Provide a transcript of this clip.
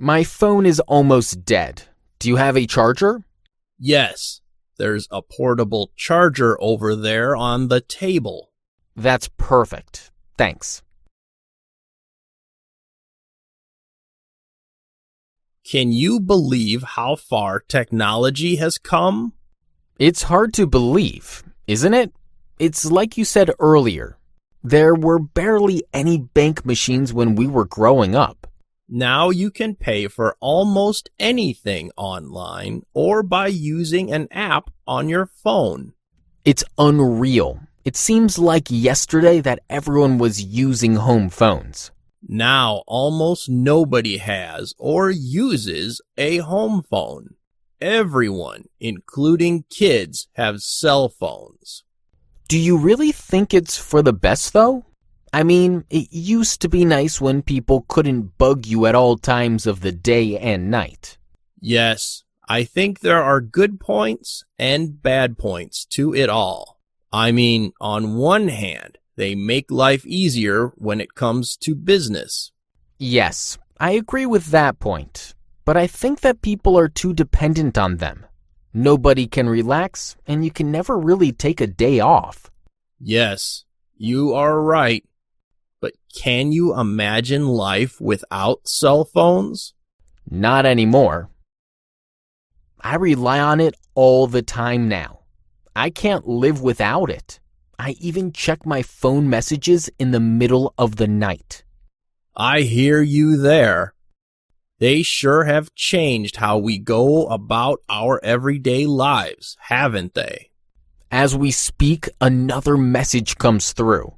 My phone is almost dead. Do you have a charger? Yes, there's a portable charger over there on the table. That's perfect. Thanks. Can you believe how far technology has come? It's hard to believe, isn't it? It's like you said earlier. There were barely any bank machines when we were growing up. Now you can pay for almost anything online or by using an app on your phone. It's unreal. It seems like yesterday that everyone was using home phones. Now almost nobody has or uses a home phone. Everyone, including kids, have cell phones. Do you really think it's for the best, though? I mean, it used to be nice when people couldn't bug you at all times of the day and night. Yes, I think there are good points and bad points to it all. I mean, on one hand, they make life easier when it comes to business. Yes, I agree with that point. But I think that people are too dependent on them. Nobody can relax, and you can never really take a day off. Yes, you are right. But can you imagine life without cell phones? Not anymore. I rely on it all the time now. I can't live without it. I even check my phone messages in the middle of the night. I hear you there. They sure have changed how we go about our everyday lives, haven't they? As we speak, another message comes through.